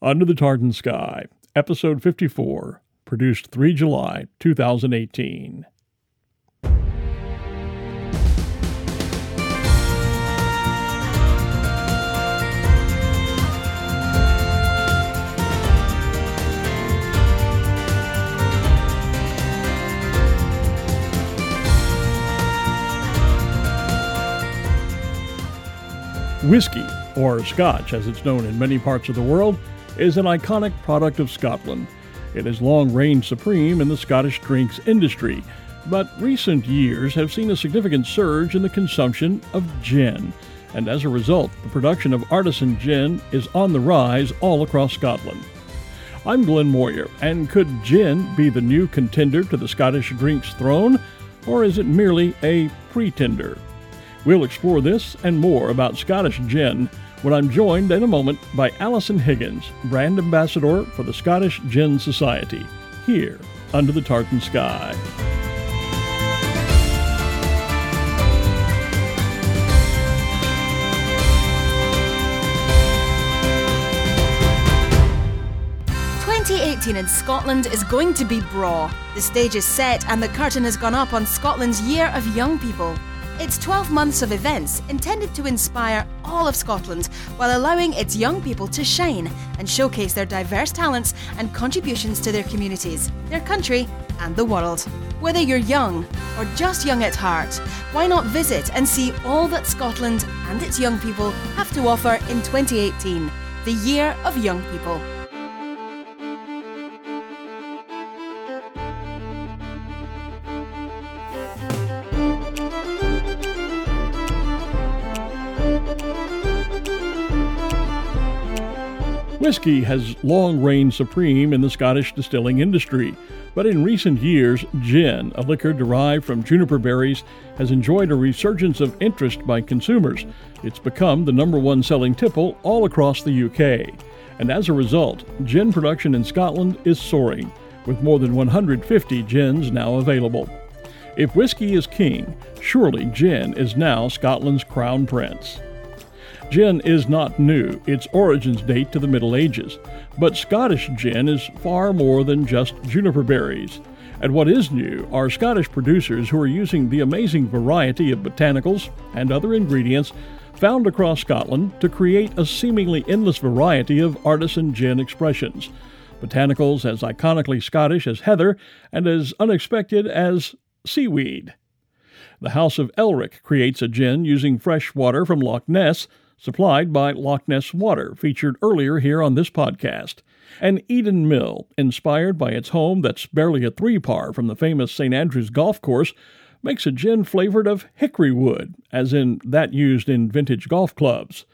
Under the Tartan Sky, Episode 54, produced 3 July 2018. Whiskey, or Scotch as it's known in many parts of the world, is an iconic product of Scotland. It has long reigned supreme in the Scottish drinks industry, but recent years have seen a significant surge in the consumption of gin, and as a result, the production of artisan gin is on the rise all across Scotland. I'm Glenn Muir, and could gin be the new contender to the Scottish drinks throne, or is it merely a pretender? We'll explore this and more about Scottish gin when I'm joined in a moment by Alison Higgins, brand ambassador for the Scottish Gin Society, here under the tartan sky. In Scotland is going to be braw. The stage is set and the curtain has gone up on Scotland's Year of Young People. It's 12 months of events intended to inspire all of Scotland while allowing its young people to shine and showcase their diverse talents and contributions to their communities, their country, and the world. Whether you're young or just young at heart, why not visit and see all that Scotland and its young people have to offer in 2018, the Year of Young People? Whisky has long reigned supreme in the Scottish distilling industry, but in recent years, gin, a liquor derived from juniper berries, has enjoyed a resurgence of interest by consumers. It's become the number one selling tipple all across the UK. And as a result, gin production in Scotland is soaring, with more than 150 gins now available. If whisky is king, surely gin is now Scotland's crown prince. Gin is not new, its origins date to the Middle Ages. But Scottish gin is far more than just juniper berries. And what is new are Scottish producers who are using the amazing variety of botanicals and other ingredients found across Scotland to create a seemingly endless variety of artisan gin expressions. Botanicals as iconically Scottish as heather and as unexpected as seaweed. The House of Elrick creates a gin using fresh water from Loch Ness supplied by Loch Ness Water, featured earlier here on this podcast. And Eden Mill, inspired by its home that's barely a three par from the famous St. Andrews golf course, makes a gin flavored of hickory wood, as in that used in vintage golf clubs.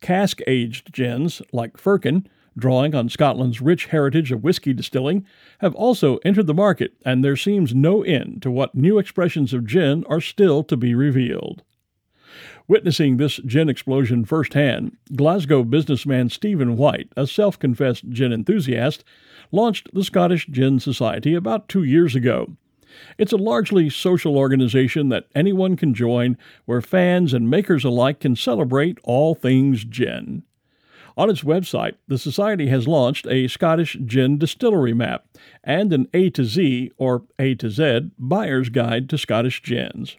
Cask aged gins, like Firkin, drawing on Scotland's rich heritage of whiskey distilling, have also entered the market, and there seems no end to what new expressions of gin are still to be revealed. Witnessing this gin explosion firsthand, Glasgow businessman Stephen White, a self confessed gin enthusiast, launched the Scottish Gin Society about two years ago. It's a largely social organization that anyone can join, where fans and makers alike can celebrate all things gin. On its website, the Society has launched a Scottish gin distillery map and an A to Z, or A to Z, buyer's guide to Scottish gins.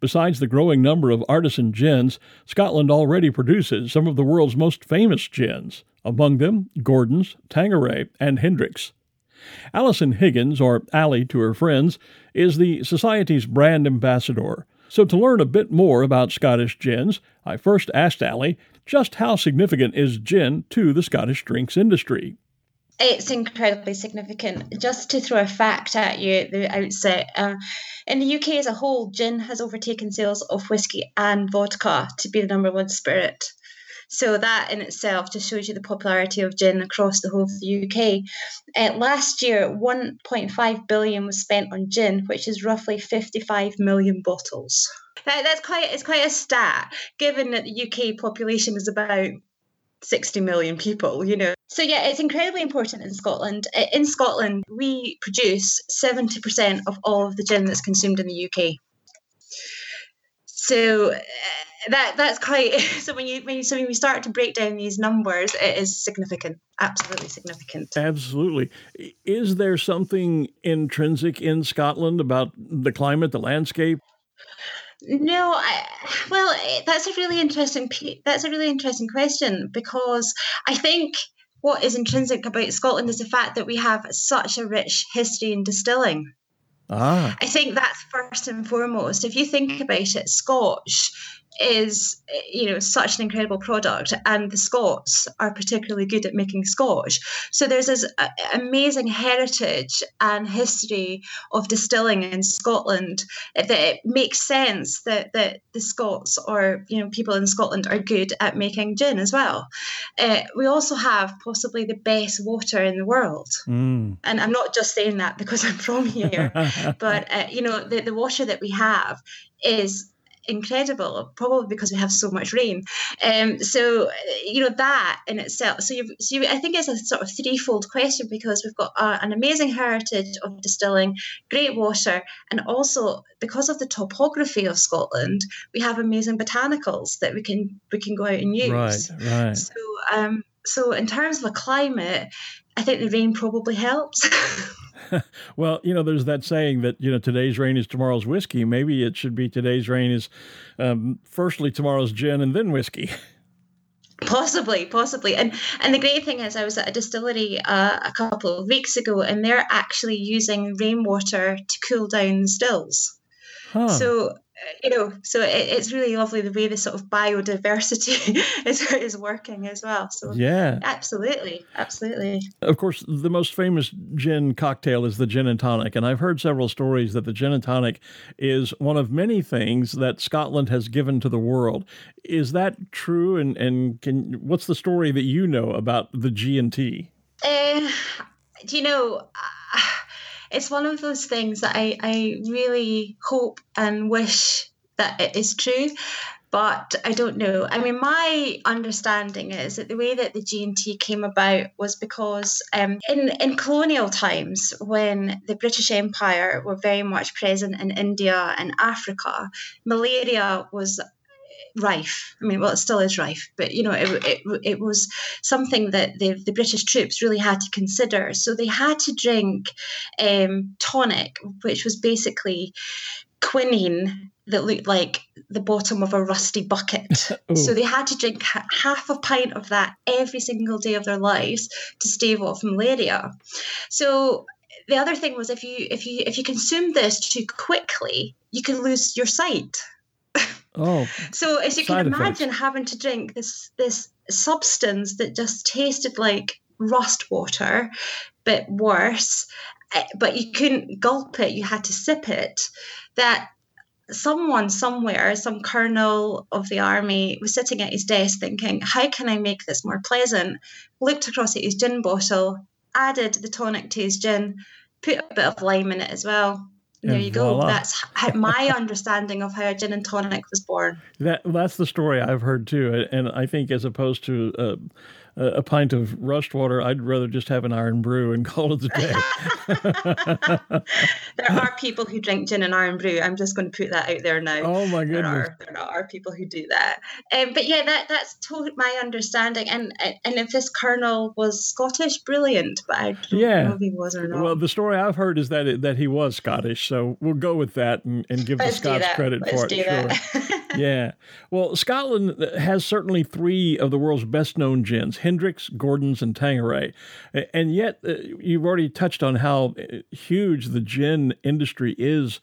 Besides the growing number of artisan gins, Scotland already produces some of the world's most famous gins, among them Gordon's, Tanqueray, and Hendrick's. Alison Higgins, or Allie to her friends, is the Society's brand ambassador. So, to learn a bit more about Scottish gins, I first asked Allie just how significant is gin to the Scottish drinks industry. It's incredibly significant. Just to throw a fact at you at the outset, uh, in the UK as a whole, gin has overtaken sales of whiskey and vodka to be the number one spirit. So that in itself just shows you the popularity of gin across the whole of the UK. Uh, last year, 1.5 billion was spent on gin, which is roughly 55 million bottles. That, that's quite it's quite a stat, given that the UK population is about 60 million people, you know. So, yeah, it's incredibly important in Scotland. In Scotland, we produce 70% of all of the gin that's consumed in the UK. So, uh, that that's quite so when you when you, so when we start to break down these numbers it is significant absolutely significant absolutely is there something intrinsic in scotland about the climate the landscape no, I, well, eh, that's a really interesting. That's a really interesting question because I think what is intrinsic about Scotland is the fact that we have such a rich history in distilling. Ah. I think that's first and foremost. If you think about it, Scotch is you know such an incredible product and the scots are particularly good at making scotch. So there's this uh, amazing heritage and history of distilling in scotland that it makes sense that, that the scots or you know people in scotland are good at making gin as well. Uh, we also have possibly the best water in the world. Mm. and i'm not just saying that because i'm from here but uh, you know the, the water that we have is incredible, probably because we have so much rain. Um, so you know that in itself. So you, so you, I think it's a sort of threefold question because we've got uh, an amazing heritage of distilling, great water, and also because of the topography of Scotland, we have amazing botanicals that we can we can go out and use. Right, right. So um, so in terms of a climate, I think the rain probably helps. well, you know, there's that saying that you know today's rain is tomorrow's whiskey. Maybe it should be today's rain is um, firstly tomorrow's gin and then whiskey. Possibly, possibly, and and the great thing is, I was at a distillery uh, a couple of weeks ago, and they're actually using rainwater to cool down the stills. Huh. So you know, so it, it's really lovely the way the sort of biodiversity is is working as well. So yeah, absolutely, absolutely. Of course, the most famous gin cocktail is the gin and tonic, and I've heard several stories that the gin and tonic is one of many things that Scotland has given to the world. Is that true? And and can what's the story that you know about the G and T? Uh, do you know? Uh, it's one of those things that I, I really hope and wish that it is true but I don't know. I mean, my understanding is that the way that the G&T came about was because um, in in colonial times, when the British Empire were very much present in India and Africa, malaria was rife. I mean, well, it still is rife, but you know, it, it, it was something that the, the British troops really had to consider. So they had to drink um, tonic, which was basically quinine that looked like the bottom of a rusty bucket. so they had to drink ha- half a pint of that every single day of their lives to stave off malaria. So the other thing was if you if you if you consume this too quickly, you can lose your sight. Oh. so as you can imagine, effects. having to drink this this substance that just tasted like rust water, but worse, eh, but you couldn't gulp it, you had to sip it. That someone somewhere, some colonel of the army, was sitting at his desk thinking, How can I make this more pleasant? Looked across at his gin bottle, added the tonic to his gin, put a bit of lime in it as well, there you voila. go. That's my understanding of how a gin and tonic was born. That that's the story I've heard too, and I think as opposed to uh, a pint of rust water, I'd rather just have an Irn-Bru and call it a day. there are people who drink gin and Irn-Bru. I'm just going to put that out there now. Oh my goodness! There are, there are people who do that. Um, but yeah, that that's totally my understanding. And and if this colonel was Scottish, brilliant. But I don't yeah. know if he was or not. Well, the story I've heard is that it, that he was Scottish, so we'll go with that and, and give Let's the Scots credit Let's for it. Sure. yeah. Well, Scotland has certainly three of the world's best known gins Hendrick's, Gordon's, and Tanqueray. And yet, uh, you've already touched on how uh, huge the gin industry is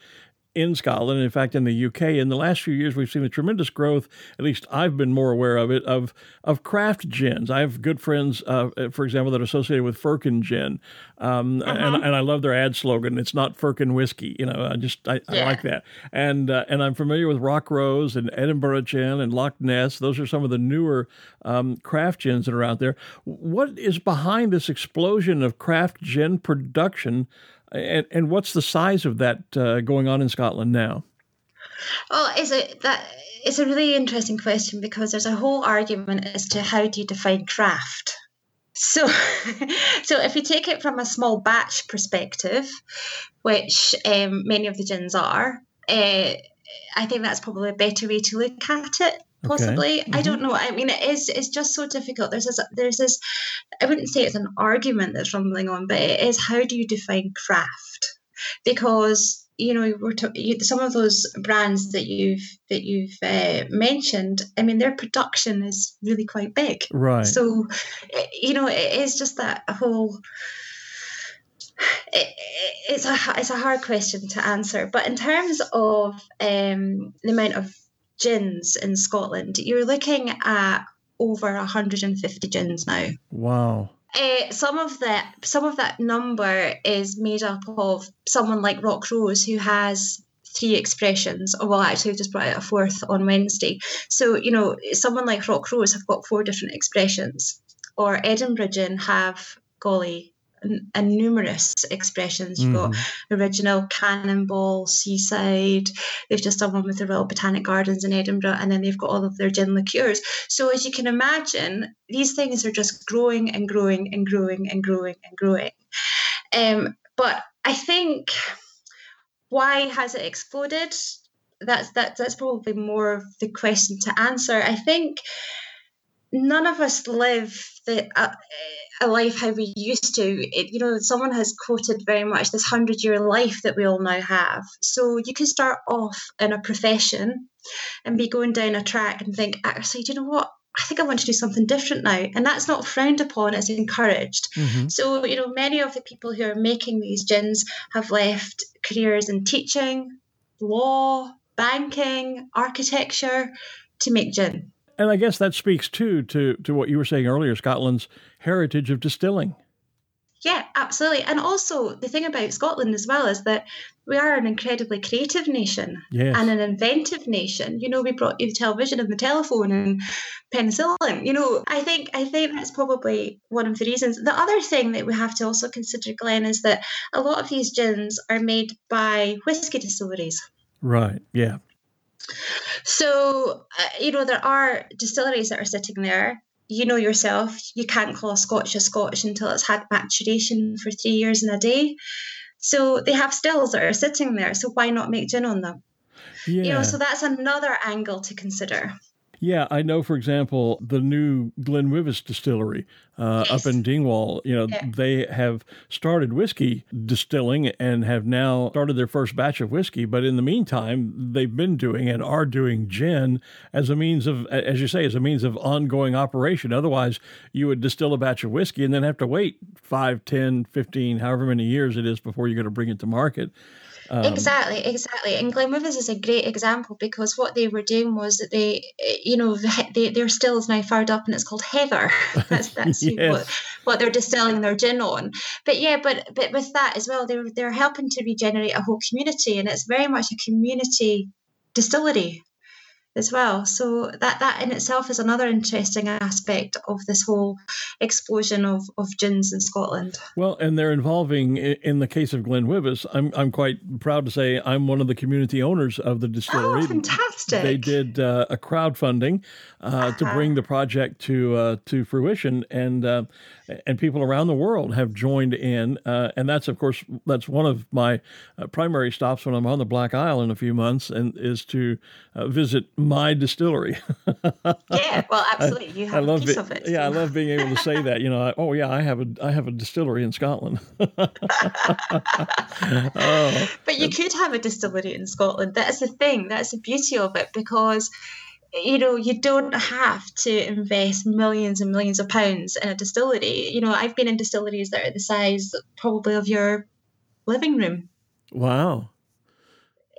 in Scotland, in fact, in the UK. In the last few years, we've seen a tremendous growth. At least I've been more aware of it of of craft gins. I have good friends, uh, for example, that are associated with Firkin Gin, um, uh-huh. and and I love their ad slogan. It's not Firkin whiskey. You know, I just I, yeah. I like that. And uh, and I'm familiar with Rock Rose and Edinburgh Gin and Loch Ness. Those are some of the newer um, craft gins that are out there. What is behind this explosion of craft gin production? And, and what's the size of that uh, going on in Scotland now? Well, is it that it's a really interesting question because there's a whole argument as to how do you define craft. So, so if you take it from a small batch perspective, which um, many of the gins are, uh, I think that's probably a better way to look at it. Possibly. Okay. Mm-hmm. I don't know. I mean, it is. It's just so difficult. There's this. There's this. I wouldn't say it's an argument that's rumbling on, but it is. How do you define craft? Because you know we're to, some of those brands that you've that you've uh, mentioned i mean their production is really quite big right so you know it is just that whole it, it's a it's a hard question to answer but in terms of um, the amount of gins in scotland you're looking at over 150 gins now wow uh, some of that some of that number is made up of someone like Rock Rose who has three expressions. Or well, actually, I just brought out a fourth on Wednesday. So you know, someone like Rock Rose have got four different expressions, or Edinburgh Gin have golly and numerous expressions. You've mm-hmm. got original Cannonball, Seaside. They've just done one with the Royal Botanic Gardens in Edinburgh, and then they've got all of their gin liqueurs. So as you can imagine, these things are just growing and growing and growing and growing and growing. Um, but I think why has it exploded? That's that, that's probably more of the question to answer. I think none of us live the, uh, a life how we used to. It, you know, someone has quoted very much this hundred year life that we all now have. So you can start off in a profession and be going down a track and think, actually, do you know what? I think I want to do something different now. And that's not frowned upon, it's encouraged. Mm-hmm. So, you know, many of the people who are making these gins have left careers in teaching, law, banking, architecture to make gin. And I guess that speaks too to to what you were saying earlier, Scotland's heritage of distilling. Yeah, absolutely. And also the thing about Scotland as well is that we are an incredibly creative nation yes. and an inventive nation. You know, we brought you the television and the telephone and penicillin. You know, I think I think that's probably one of the reasons. The other thing that we have to also consider, Glenn, is that a lot of these gins are made by whiskey distilleries. Right. Yeah. So, uh, you know, there are distilleries that are sitting there. You know yourself, you can't call a Scotch a Scotch until it's had maturation for three years and a day. So they have stills that are sitting there. So why not make gin on them? Yeah. You know, so that's another angle to consider. Yeah, I know. For example, the new GlenWyvis distillery uh, yes. up in Dingwall. You know, yeah. they have started whiskey distilling and have now started their first batch of whiskey. But in the meantime, they've been doing and are doing gin as a means of, as you say, as a means of ongoing operation. Otherwise, you would distill a batch of whiskey and then have to wait 5, 10, 15, however many years it is before you're going to bring it to market. Um, exactly, exactly. And GlenWyvis is a great example because what they were doing was that they, you know, they, their still is now fired up and it's called Heather. That's that's yes. what, what they're distilling their gin on. But yeah, but but with that as well, they're they're helping to regenerate a whole community, and it's very much a community distillery as well. So that that in itself is another interesting aspect of this whole explosion of, of gins in Scotland. Well, and they're involving in the case of GlenWyvis. I'm I'm quite proud to say I'm one of the community owners of the distillery. Oh, fantastic! They did uh, a crowdfunding uh, uh-huh. to bring the project to uh, to fruition, and uh, and people around the world have joined in. Uh, and that's of course that's one of my uh, primary stops when I'm on the Black Isle in a few months, and is to visit my distillery. yeah, well, absolutely. You have I love a piece be, of it. Yeah, I love being able to say that. You know, I, oh yeah, I have a I have a distillery in Scotland. oh, but you could have a distillery in Scotland. That's the thing. That's the beauty of it because you know you don't have to invest millions and millions of pounds in a distillery you know i've been in distilleries that are the size probably of your living room wow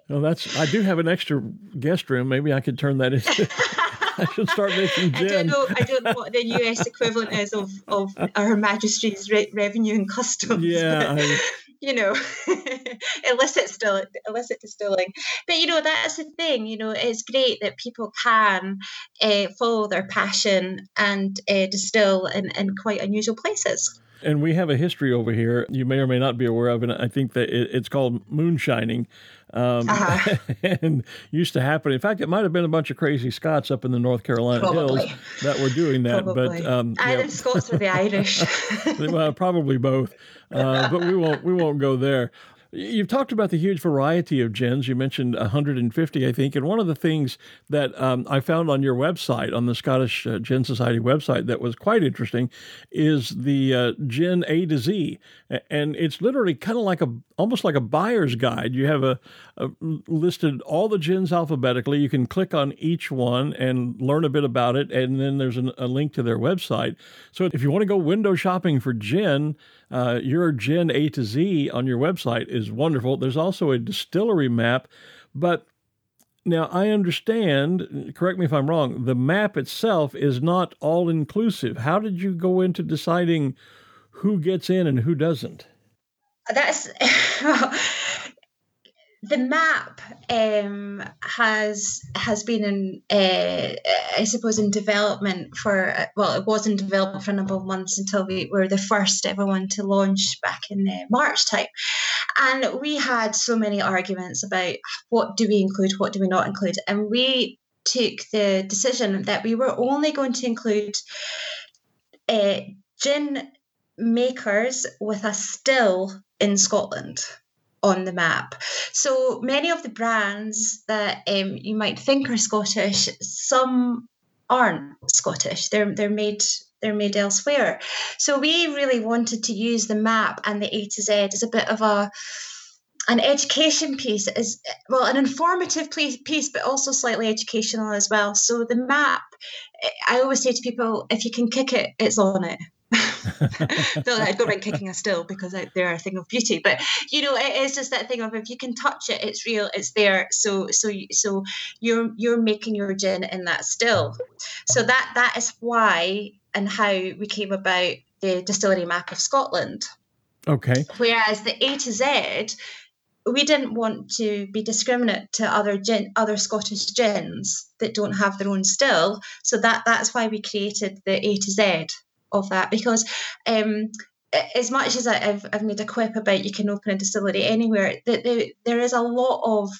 well, that's. I do have an extra guest room. Maybe I could turn that into. I should start making gin. I don't know. I don't know what the US equivalent is of of Her Majesty's re- revenue and customs. Yeah. I, you know, illicit still illicit distilling. But you know, that's the thing. You know, it's great that people can uh, follow their passion and uh, distill in, in quite unusual places. And we have a history over here you may or may not be aware of, and I think that it, it's called moonshining. Um, uh-huh. and used to happen. In fact, it might have been a bunch of crazy Scots up in the North Carolina probably. hills that were doing that. Probably. But um, either yeah. Scots or the Irish. well, probably both. Uh, but we won't we won't go there. You've talked about the huge variety of gins. You mentioned 150, I think. And one of the things that um, I found on your website, on the Scottish uh, Gin Society website, that was quite interesting is the uh, gin A to Z. And it's literally kind of like a, almost like a buyer's guide. You have a, a listed all the gins alphabetically. You can click on each one and learn a bit about it. And then there's an, a link to their website. So if you want to go window shopping for gin, uh, your gin A to Z on your website is wonderful. There's also a distillery map, but now I understand, correct me if I'm wrong, the map itself is not all inclusive. How did you go into deciding who gets in and who doesn't? That's the map um, has has been in, uh, I suppose, in development for well, it was in development for a number of months until we were the first ever one to launch back in uh, March time, and we had so many arguments about what do we include, what do we not include, and we took the decision that we were only going to include uh, gin makers with a still in Scotland on the map. So many of the brands that um, you might think are Scottish, some aren't Scottish. They're they're made they're made elsewhere. So we really wanted to use the map and the A to Z as a bit of a an education piece is well an informative piece but also slightly educational as well so the map i always say to people if you can kick it it's on it Though I'd go around kicking a still because they're a thing of beauty. But you know, it is just that thing of if you can touch it, it's real, it's there. So so so you're you're making your gin in that still. So that that is why and how we came about the distillery map of Scotland. Okay. Whereas the A to Z we didn't want to be discriminate to other gin, other Scottish gins that don't have their own still. So that that's why we created the A to Z of that because um, as much as I, have I've made a quip about you can open a distillery anywhere, that the, there is a lot of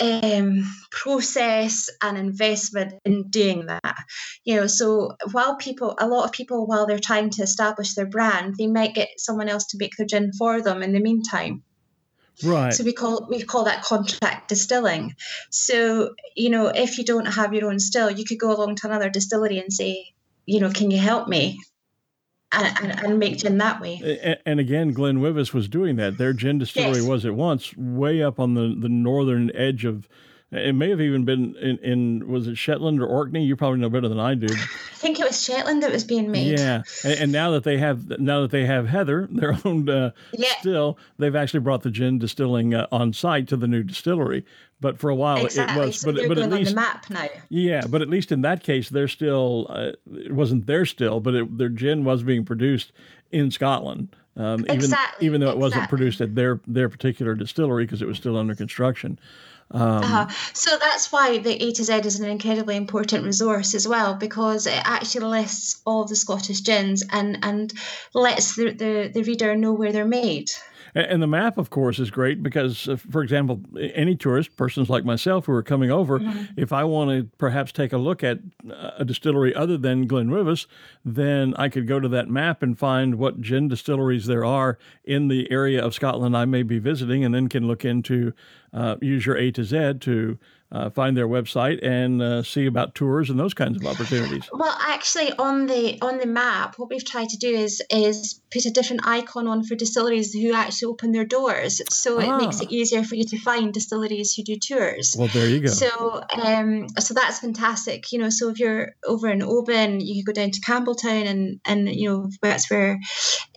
um, process and investment in doing that. You know, so while people, a lot of people, while they're trying to establish their brand, they might get someone else to make their gin for them in the meantime. Right. So we call we call that contract distilling. So you know, if you don't have your own still, you could go along to another distillery and say, you know, can you help me? And, and, and make gin that way. And, and again, GlenWyvis was doing that. Their gin distillery yes. was at once way up on the, the northern edge of it may have even been in, in, was it Shetland or Orkney? You probably know better than I do. I think it was Shetland that was being made. Yeah, and, and now that they have now that they have Heather, their own uh, yeah. still, they've actually brought the gin distilling uh, on site to the new distillery. But for a while exactly. it was, so but but at least on the map now. Yeah, but at least in that case, they're still uh, it wasn't their still, but it, their gin was being produced in Scotland. Um, even exactly. even though it wasn't produced at their their particular distillery because it was still under construction. Um, uh-huh. So that's why the A to Z is an incredibly important resource as well, because it actually lists all the Scottish gins and, and lets the, the, the reader know where they're made. And the map, of course, is great because, uh, for example, any tourist, persons like myself who are coming over, mm-hmm. if I want to perhaps take a look at uh, a distillery other than GlenWyvis, then I could go to that map and find what gin distilleries there are in the area of Scotland I may be visiting, and then can look into uh, use your A to Z to uh, find their website and uh, see about tours and those kinds of opportunities. Well, actually, on the on the map, what we've tried to do is is put a different icon on for distilleries who actually open their doors, so ah. it makes it easier for you to find distilleries who do tours. Well, there you go. So, um, so that's fantastic. You know, so if you're over in Oban, you could go down to Campbeltown, and and you know that's where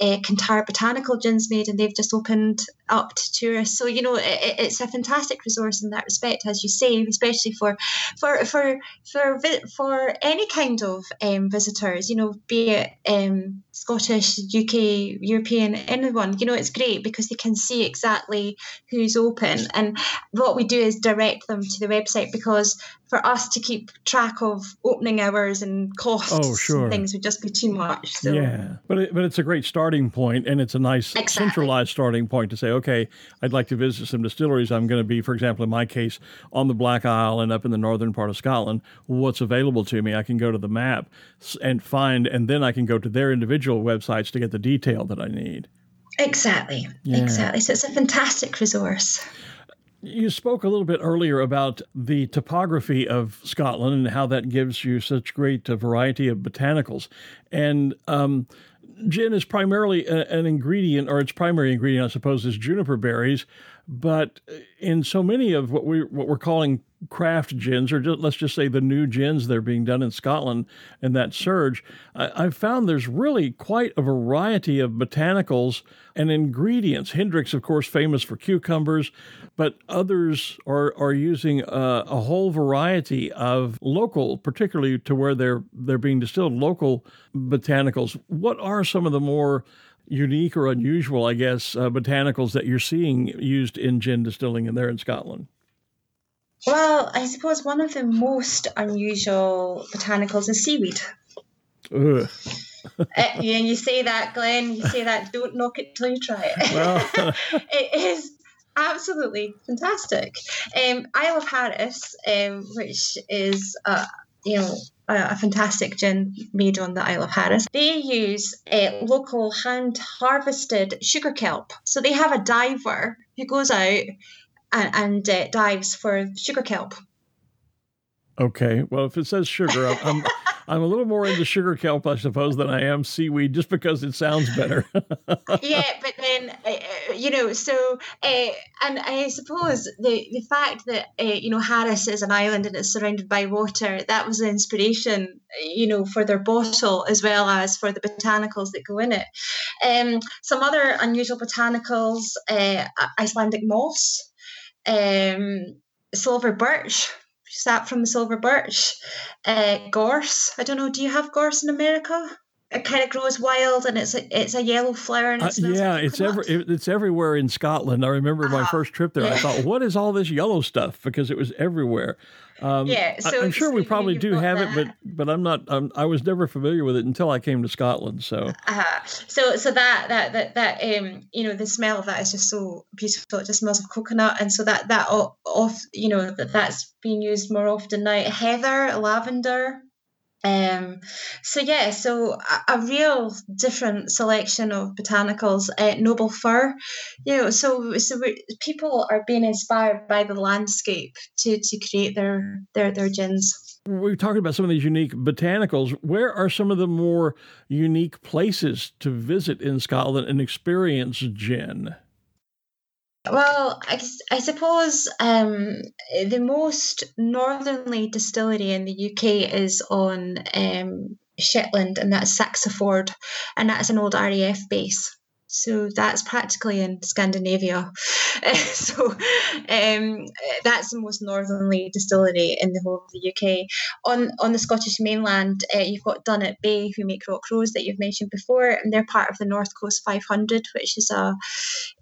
uh, Kintyre Botanical Gin's made, and they've just opened up to tourists. So you know, it, it's a fantastic resource in that respect, as you say especially for for for for for any kind of um, visitors. You know, be it um, Scottish, UK, European, anyone. You know, it's great because they can see exactly who's open. And what we do is direct them to the website because for us to keep track of opening hours and costs oh, sure. and things would just be too much. So. Yeah, but it, but it's a great starting point, and it's a nice exactly. centralized starting point to say, okay, I'd like to visit some distilleries. I'm going to be, for example, in my case, on the Black Isle and up in the northern part of Scotland. What's available to me? I can go to the map and find, and then I can go to their individual websites to get the detail that I need. Exactly. Yeah. Exactly. So it's a fantastic resource. You spoke a little bit earlier about the topography of Scotland and how that gives you such great uh, variety of botanicals. And um, gin is primarily a, an ingredient, or its primary ingredient, I suppose, is juniper berries. But in so many of what we what we're calling craft gins, or just, let's just say the new gins that are being done in Scotland and that surge, I, have found there's really quite a variety of botanicals and ingredients. Hendrick's, of course, famous for cucumbers, but others are are using a, a whole variety of local, particularly to where they're they're being distilled, local botanicals. What are some of the more unique or unusual, I guess, uh, botanicals that you're seeing used in gin distilling in there in Scotland? Well, I suppose one of the most unusual botanicals is seaweed. Ugh. uh, you say that, Glenn. You say that. Don't knock it till you try it. Well. it is absolutely fantastic. Um, Isle of Harris, um, which is uh, you know a, a, fantastic gin made on the Isle of Harris. They use uh, local hand harvested sugar kelp. So they have a diver who goes out and, and uh, dives for sugar kelp. Okay, well, if it says sugar, I'm, I'm a little more into sugar kelp, I suppose, than I am seaweed, just because it sounds better. yeah, but then uh, uh, you know, so uh, and I suppose the the fact that uh, you know Harris is an island and it's surrounded by water that was the inspiration, you know, for their bottle as well as for the botanicals that go in it. Um, some other unusual botanicals: uh, Icelandic moss, um, silver birch sap from the silver birch, uh, gorse. I don't know. Do you have gorse in America? It kind of grows wild, and it's a, it's a yellow flower. And it uh, yeah, like it's every it's everywhere in Scotland. I remember my uh, first trip there. Yeah. I thought, what is all this yellow stuff? Because it was everywhere. Um, yeah, so I'm sure we probably do have that. it, but but I'm not. I'm, i was never familiar with it until I came to Scotland. So uh, so so that that that that um you know the smell of that is just so beautiful. It just smells of coconut, and so that that off you know that that's being used more often now. Heather, lavender, um, so yeah, so a, a, real different selection of botanicals, uh, noble fir, you know. So so people are being inspired by the landscape to to create their their their gins. We're talking about some of these unique botanicals. Where are some of the more unique places to visit in Scotland and experience gin? Well, I, I suppose um, the most northerly distillery in the UK is on um, Shetland, and that's Saxa Vord, and that's an old RAF base. So that's practically in Scandinavia. so um, that's the most northerly distillery in the whole of the UK. On on the Scottish mainland, uh, you've got Dunnet Bay, who make Rock Rose that you've mentioned before, and they're part of the North Coast 500, which is a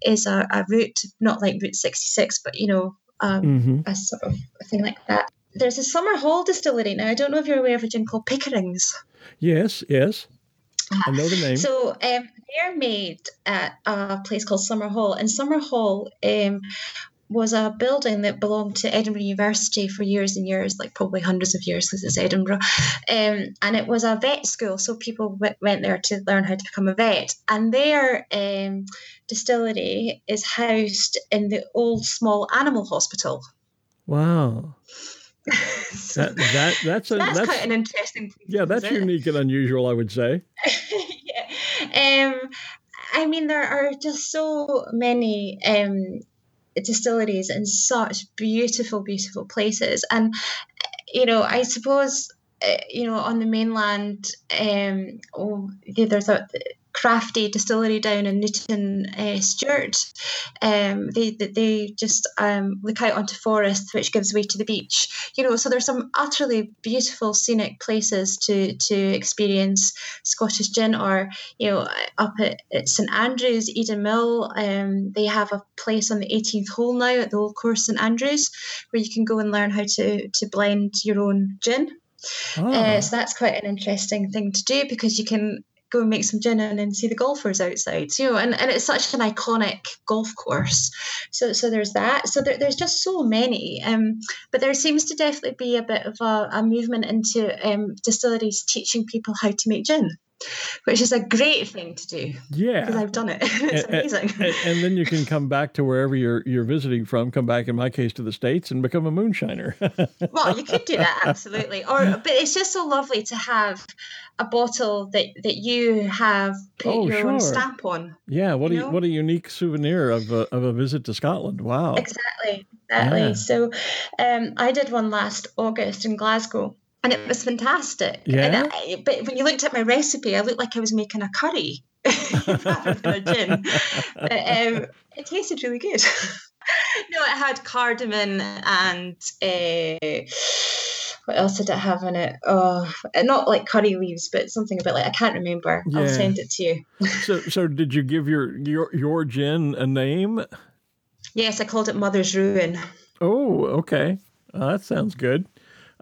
is a, a route not like Route 66, but you know um, mm-hmm. a sort of a thing like that. There's a Summerhall distillery now. I don't know if you're aware of a gin called Pickerings. Yes, yes. I know the name. So um, they're made at a place called Summerhall, and Summerhall um, was a building that belonged to Edinburgh University for years and years, like probably hundreds of years because it's Edinburgh. Um, and it was a vet school, so people w- went there to learn how to become a vet. And their um, distillery is housed in the old small animal hospital. Wow. So that, that that's a, that's, that's, quite an interesting. yeah, that's unique and unusual, I would say. yeah, um, I mean, there are just so many um, distilleries in such beautiful, beautiful places, and you know, I suppose uh, you know on the mainland, um, oh, there's a crafty distillery down in Newton uh, Stewart. Um, they, they just um, look out onto forest, which gives way to the beach. You know, so there's some utterly beautiful scenic places to to experience Scottish gin. Or you know, up at, at St Andrews, Eden Mill, um, they have a place on the 18th hole now at the Old Course St Andrews, where you can go and learn how to to blend your own gin. Oh. Uh, so that's quite an interesting thing to do because you can go and make some gin and then see the golfers outside, you know, and, and it's such an iconic golf course. So so there's that. So there, there's just so many. Um, but there seems to definitely be a bit of a, a movement into um, distilleries teaching people how to make gin. Which is a great thing to do. Yeah, because I've done it. it's and, amazing. And, and, then you can come back to wherever you're you're visiting from. Come back, in my case, to the states and become a moonshiner. well, you could do that absolutely. Or, but it's just so lovely to have a bottle that that you have put oh, your sure. own stamp on. Yeah, what a what a unique souvenir of a, of a visit to Scotland. Wow. Exactly, exactly. Yeah. So, um, I did one last August in Glasgow and it was fantastic. Yeah. I, but when you looked at my recipe, I looked like I was making a curry rather than a gin. But, um, it tasted really good. no, it had cardamom and uh, what else did it have in it? Oh, not like curry leaves, but something a bit like I can't remember. Yeah. I'll send it to you. so, so did you give your your your gin a name? Yes, I called it Mother's Ruin. Oh, okay. that sounds good.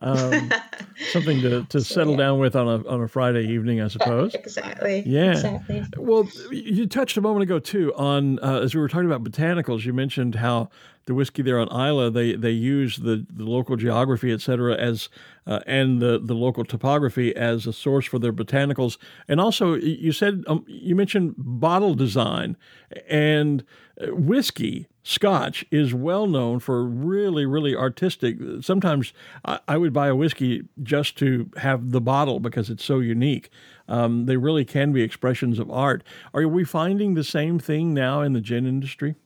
Um, something to, to so, settle yeah. down with on a on a Friday evening, I suppose. Exactly. Yeah. Exactly. Well, you touched a moment ago too on uh, as we were talking about botanicals. You mentioned how the whiskey there on Islay they they use the, the local geography, et cetera, as uh, and the the local topography as a source for their botanicals. And also, you said um, you mentioned bottle design and uh, whiskey Scotch is well known for really, really artistic. Sometimes I, would buy a whiskey just to have the bottle because it's so unique. Um, they really can be expressions of art. Are we finding the same thing now in the gin industry?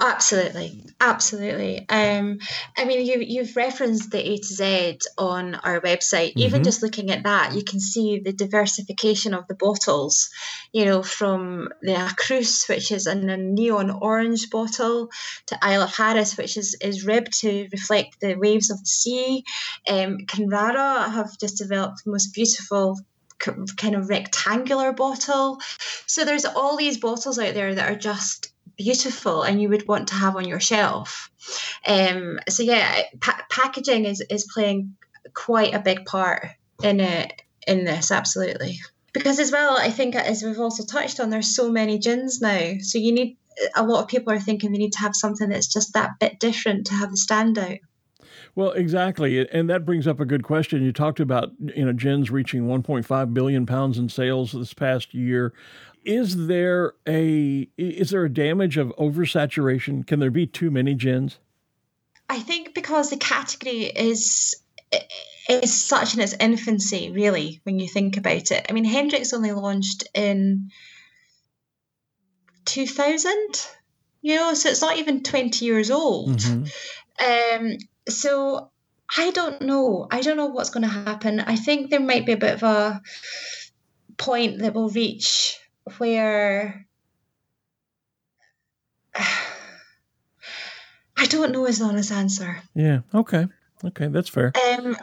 Absolutely, absolutely. Um, I mean, you you've referenced the A to Z on our website. Mm-hmm. Even just looking at that, you can see the diversification of the bottles. You know, from the Crus, which is in a neon orange bottle, to Isle of Harris, which is is ribbed to reflect the waves of the sea. Um, Kinrara have just developed the most beautiful kind of rectangular bottle. So there's all these bottles out there that are just beautiful and you would want to have on your shelf. Um, so yeah, pa- packaging is is playing quite a big part in it in this absolutely. Because as well, I think as we've also touched on, there's so many gins now. So you need a lot of people are thinking they need to have something that's just that bit different to have the standout. Well, exactly, and that brings up a good question. You talked about you know gins reaching 1.5 billion pounds in sales this past year is there a is there a damage of oversaturation? Can there be too many gins? I think because the category is is such in its infancy, really, when you think about it. I mean, Hendrick's only launched in 2000, you know, so it's not even 20 years old. Mm-hmm. Um, so I don't know. I don't know what's going to happen. I think there might be a bit of a point that will reach where I don't know is the honest answer. Yeah. Okay. Okay, that's fair. Um,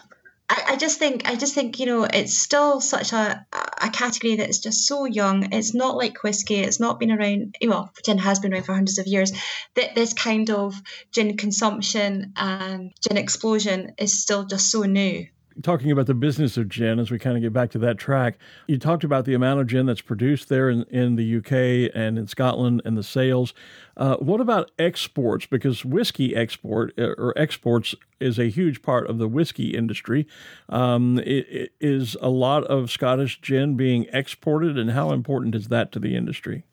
I, I just think I just think you know it's still such a a category that is just so young. It's not like whiskey. It's not been around. Well, gin has been around for hundreds of years. That this kind of gin consumption and gin explosion is still just so new talking about the business of gin as we kind of get back to that track, you talked about the amount of gin that's produced there in, in the UK and in Scotland and the sales. Uh, what about exports? Because whiskey export uh, or exports is a huge part of the whiskey industry. Um, it, it is a lot of Scottish gin being exported, and how important is that to the industry?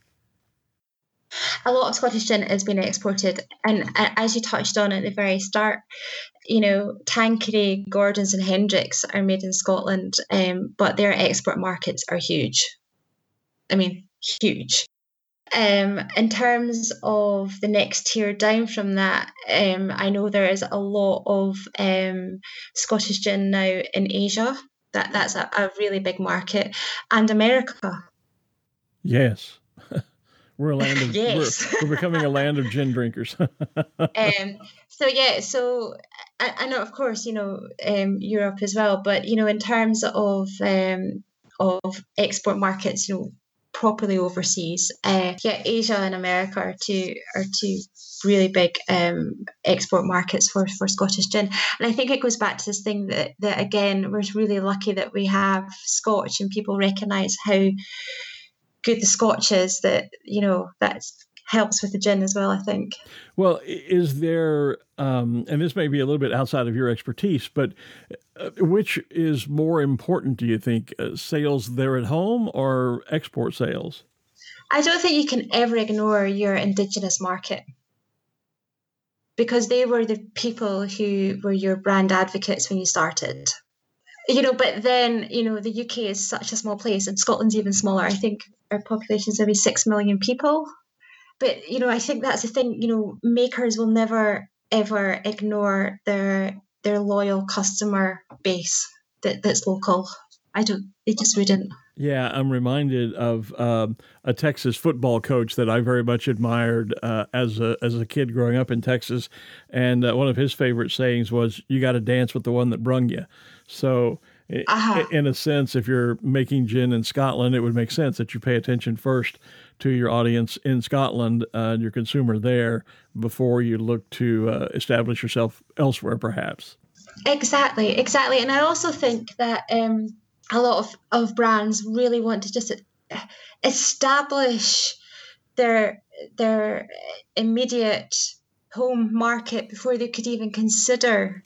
A lot of Scottish gin is being exported, and as you touched on at the very start, you know, Tanqueray, Gordon's, and Hendrick's are made in Scotland, um, but their export markets are huge. I mean, huge. Um, in terms of the next tier down from that, um, I know there is a lot of um, Scottish gin now in Asia. That that's a, a really big market, and America. Yes. We're a land of yes. we're, we're becoming a land of gin drinkers. um, so yeah, so I, know of course you know um, Europe as well, but you know in terms of um, of export markets, you know properly overseas, uh, yeah, Asia and America are two are two really big um, export markets for, for Scottish gin. And I think it goes back to this thing that that again we're really lucky that we have Scotch and people recognise how good the Scotch is that you know that helps with the gin as well. I think. Well, is there, um, and this may be a little bit outside of your expertise, but uh, which is more important, do you think, uh, sales there at home or export sales? I don't think you can ever ignore your indigenous market because they were the people who were your brand advocates when you started. You know, but then, you know, the UK is such a small place and Scotland's even smaller. I think our population is maybe six million people. But, you know, I think that's the thing, you know, makers will never ever ignore their their loyal customer base that, that's local. I don't they just wouldn't. Yeah, I'm reminded of um, a Texas football coach that I very much admired uh, as a as a kid growing up in Texas, and uh, one of his favorite sayings was, "You got to dance with the one that brung you." So, uh-huh. in a sense, if you're making gin in Scotland, it would make sense that you pay attention first to your audience in Scotland uh, and your consumer there before you look to uh, establish yourself elsewhere, perhaps. Exactly, exactly, and I also think that. Um, a lot of, of brands really want to just establish their their immediate home market before they could even consider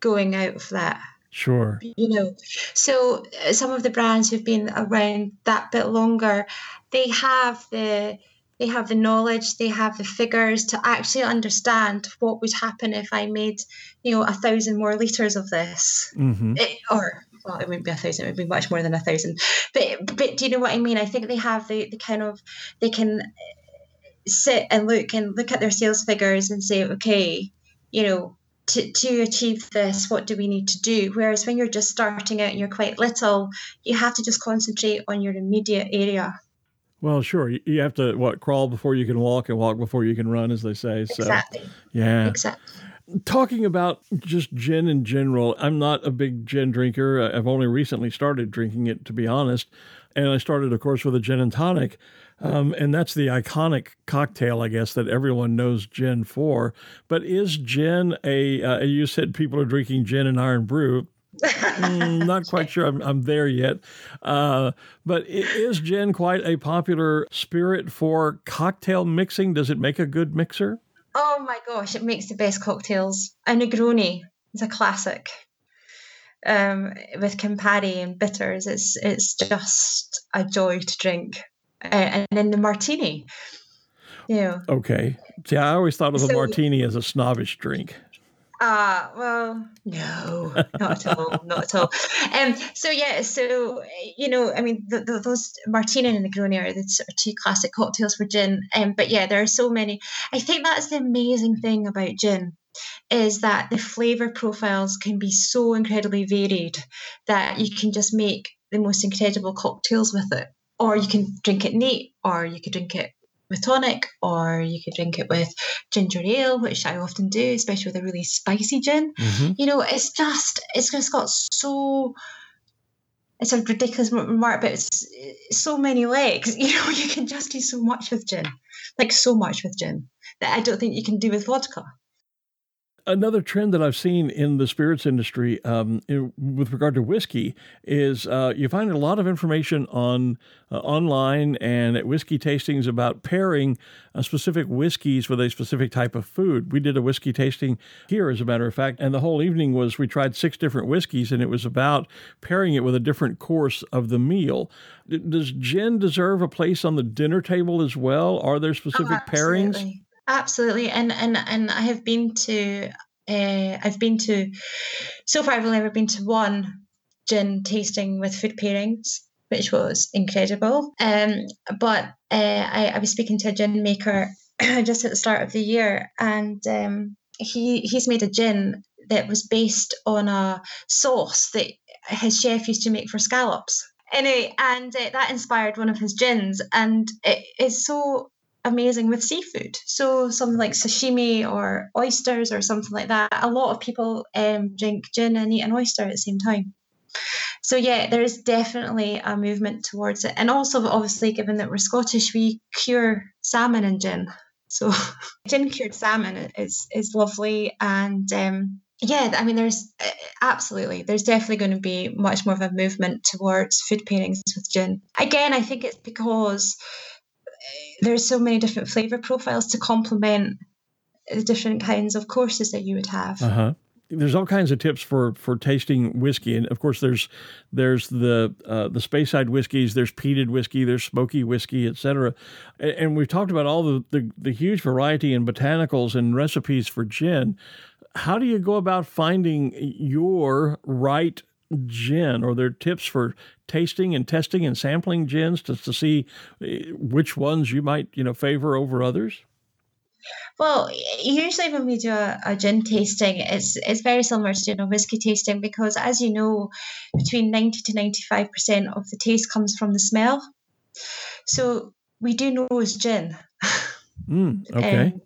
going out of that. Sure. You know, so uh, some of the brands who've been around that bit longer, they have the they have the knowledge, they have the figures to actually understand what would happen if I made, you know, a thousand more liters of this, mm-hmm. it, or well, it wouldn't be a thousand, it would be much more than a thousand. But but do you know what I mean? I think they have the, the kind of they can sit and look and look at their sales figures and say, okay, you know, to, to achieve this, what do we need to do? Whereas when you're just starting out and you're quite little, you have to just concentrate on your immediate area. Well, sure. You have to what crawl before you can walk and walk before you can run, as they say. So, exactly. Yeah. Exactly talking about just gin in general, I'm not a big gin drinker. I've only recently started drinking it, to be honest. And I started, of course, with a gin and tonic. Um, and that's the iconic cocktail, I guess, that everyone knows gin for. But is gin a, uh, you said people are drinking gin and Irn-Bru. mm, not quite sure I'm, I'm there yet. Uh, but is gin quite a popular spirit for cocktail mixing? Does it make a good mixer? Oh my gosh, it makes the best cocktails. A Negroni is a classic. Um, with Campari and bitters, it's it's just a joy to drink. Uh, and then the martini. Yeah. Okay. See, I always thought of so, a martini as a snobbish drink. Ah, uh, well, no, not at all, not at all. Um, so yeah, so you know, I mean, the, the, those Martini and Negroni are the sort of two classic cocktails for gin. Um, but yeah, there are so many. I think that's the amazing thing about gin is that the flavor profiles can be so incredibly varied that you can just make the most incredible cocktails with it, or you can drink it neat, or you could drink it with tonic, or you could drink it with ginger ale, which I often do, especially with a really spicy gin. Mm-hmm. You know, it's just it's just got so it's a ridiculous remark, but it's, it's so many legs. You know, you can just do so much with gin, like so much with gin that I don't think you can do with vodka another trend that I've seen in the spirits industry um, in, with regard to whiskey is uh, you find a lot of information on uh, online and at whiskey tastings about pairing uh, specific whiskeys with a specific type of food. We did a whiskey tasting here, as a matter of fact, and the whole evening was we tried six different whiskeys, and it was about pairing it with a different course of the meal. Does gin deserve a place on the dinner table as well? Are there specific oh, pairings? Absolutely, and and and I have been to. Uh, I've been to. So far, I've only ever been to one gin tasting with food pairings, which was incredible. Um, but uh, I, I was speaking to a gin maker just at the start of the year, and um, he he's made a gin that was based on a sauce that his chef used to make for scallops. Anyway, and uh, that inspired one of his gins, and it is so amazing with seafood. So something like sashimi or oysters or something like that. A lot of people um, drink gin and eat an oyster at the same time. So yeah, there is definitely a movement towards it, and also obviously, given that we're Scottish, we cure salmon and gin. So gin cured salmon is is lovely, and um, yeah, I mean, there's uh, absolutely, there's definitely going to be much more of a movement towards food pairings with gin. Again, I think it's because there's so many different flavor profiles to complement the different kinds of courses that you would have. Uh-huh. There's all kinds of tips for for tasting whiskey, and of course, there's there's the uh, the Speyside whiskeys, there's peated whiskey, there's smoky whiskey, etc. And, and we've talked about all the, the the huge variety in botanicals and recipes for gin. How do you go about finding your right gin? Are there tips for tasting and testing and sampling gins to, to see eh, which ones you might you know favor over others? Well, usually when we do a, a, gin tasting, it's it's very similar to doing a whiskey tasting because, as you know, between ninety to ninety five percent of the taste comes from the smell. So we do know nose gin. Mm, okay. Um,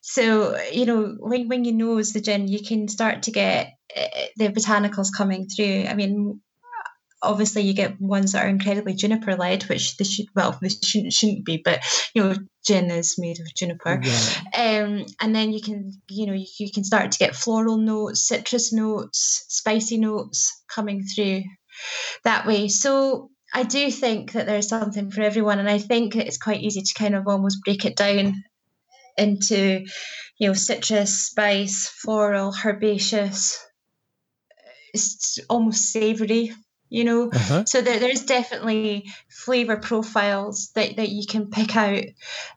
so you know when when you nose the gin, you can start to get uh, the botanicals coming through. I mean, obviously you get ones that are incredibly juniper led, which they should well they shouldn't shouldn't be, but you know gin is made of juniper. Yeah. Um, and then you can you know you, you can start to get floral notes, citrus notes, spicy notes coming through that way. So I do think that there's something for everyone, and I think it's quite easy to kind of almost break it down into you know citrus, spice, floral, herbaceous. It's almost savoury you know? Uh-huh. so there, there's definitely flavor profiles that, that you can pick out.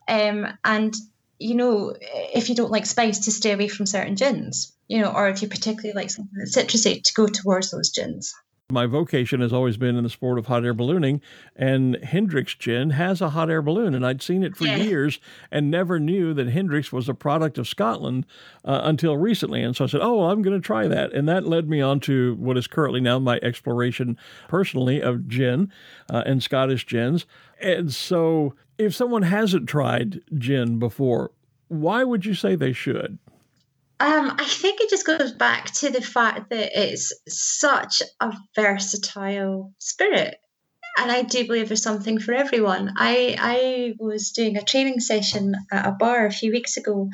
Um, and you know if you don't like spice to stay away from certain gins you know or if you particularly like something that's citrusy to go towards those gins my vocation has always been in the sport of hot air ballooning, and Hendrick's Gin has a hot air balloon, and I'd seen it for yeah. years and never knew that Hendrick's was a product of Scotland uh, until recently. And so I said, "Oh, well, I'm going to try that," and that led me on to what is currently now my exploration personally of gin uh, and Scottish gins. And so, if someone hasn't tried gin before, why would you say they should? Um, I think it just goes back to the fact that it's such a versatile spirit. And I do believe there's something for everyone. I, I was doing a training session at a bar a few weeks ago,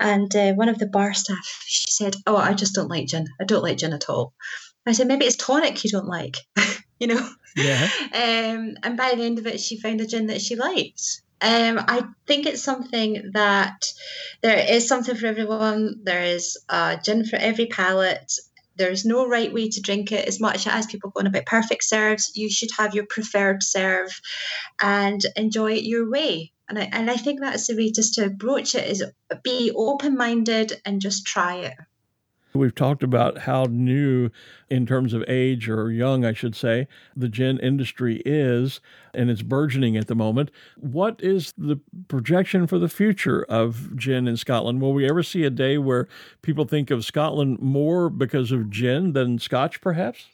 and uh, one of the bar staff she said, "Oh, I just don't like gin. I don't like gin at all." I said, "Maybe it's tonic you don't like, you know." Yeah. Um, and by the end of it, she found a gin that she liked. Um, I think it's something that there is something for everyone. There is a gin for every palate. There's no right way to drink it. As much as people going about perfect serves, you should have your preferred serve and enjoy it your way. And I, and I think that's the way just to approach it is be open minded and just try it. We've talked about how new, in terms of age or young, I should say, the gin industry is, and it's burgeoning at the moment. What is the projection for the future of gin in Scotland? Will we ever see a day where people think of Scotland more because of gin than Scotch, perhaps?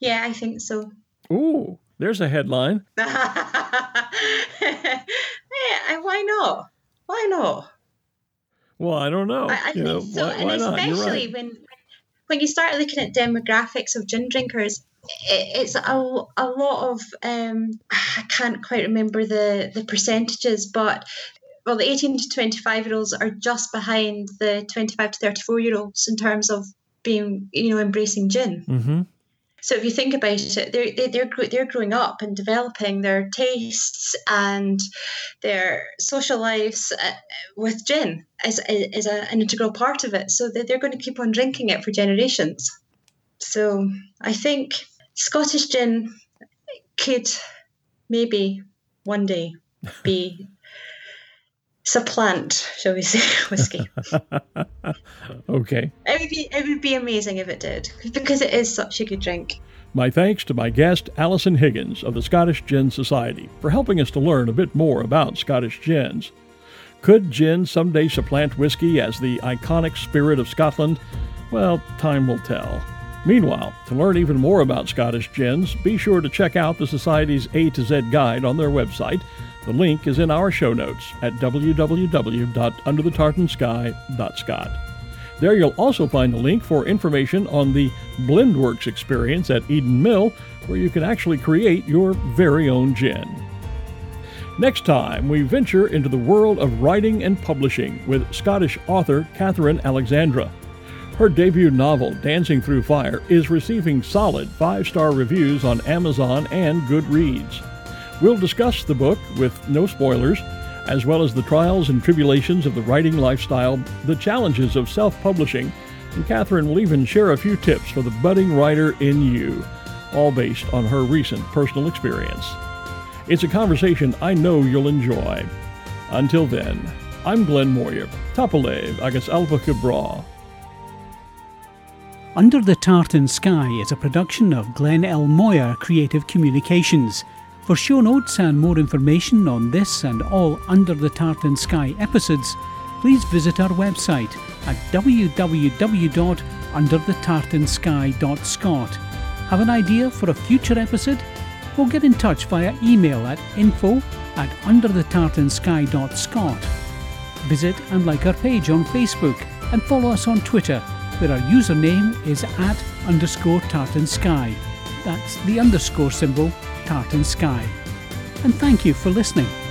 Yeah, I think so. Ooh, there's a headline. yeah, why not? Why not? Well, I don't know. I, I think know, so, why, why and especially right. when when you start looking at demographics of gin drinkers, it, it's a, a lot of um, I can't quite remember the the percentages, but well, the 18 to 25 year olds are just behind the 25 to 34 year olds in terms of being, you know, embracing gin. Mm-hmm. So if you think about it, they're they're they're growing up and developing their tastes and their social lives uh, with gin is is an integral part of it. So they're going to keep on drinking it for generations. So I think Scottish gin could maybe one day be supplant, shall we say, whiskey. okay. It would be it would be amazing if it did, because it is such a good drink. My thanks to my guest, Alison Higgins of the Scottish Gin Society, for helping us to learn a bit more about Scottish gins. Could gin someday supplant whiskey as the iconic spirit of Scotland? Well, time will tell. Meanwhile, to learn even more about Scottish gins, be sure to check out the Society's A to Z guide on their website the link is in our show notes at www.underthetartansky.scot. There you'll also find a link for information on the Blendworks experience at Eden Mill, where you can actually create your very own gin. Next time, we venture into the world of writing and publishing with Scottish author Katherine Alexandra. Her debut novel, Dancing Through Fire, is receiving solid five star reviews on Amazon and Goodreads. We'll discuss the book with no spoilers, as well as the trials and tribulations of the writing lifestyle, the challenges of self publishing, and Catherine will even share a few tips for the budding writer in you, all based on her recent personal experience. It's a conversation I know you'll enjoy. Until then, I'm Glenn Muir. Tapale agus Alpha Bra. Under the Tartan Sky is a production of Glenn L. Muir Creative Communications. For show notes and more information on this and all Under the Tartan Sky episodes, please visit our website at www.underthetartansky.scot. Have an idea for a future episode? Or get in touch via email at info at underthetartansky.scot. Visit and like our page on Facebook and follow us on Twitter where our username is at underscore tartan sky. That's the underscore symbol tartan sky. And thank you for listening.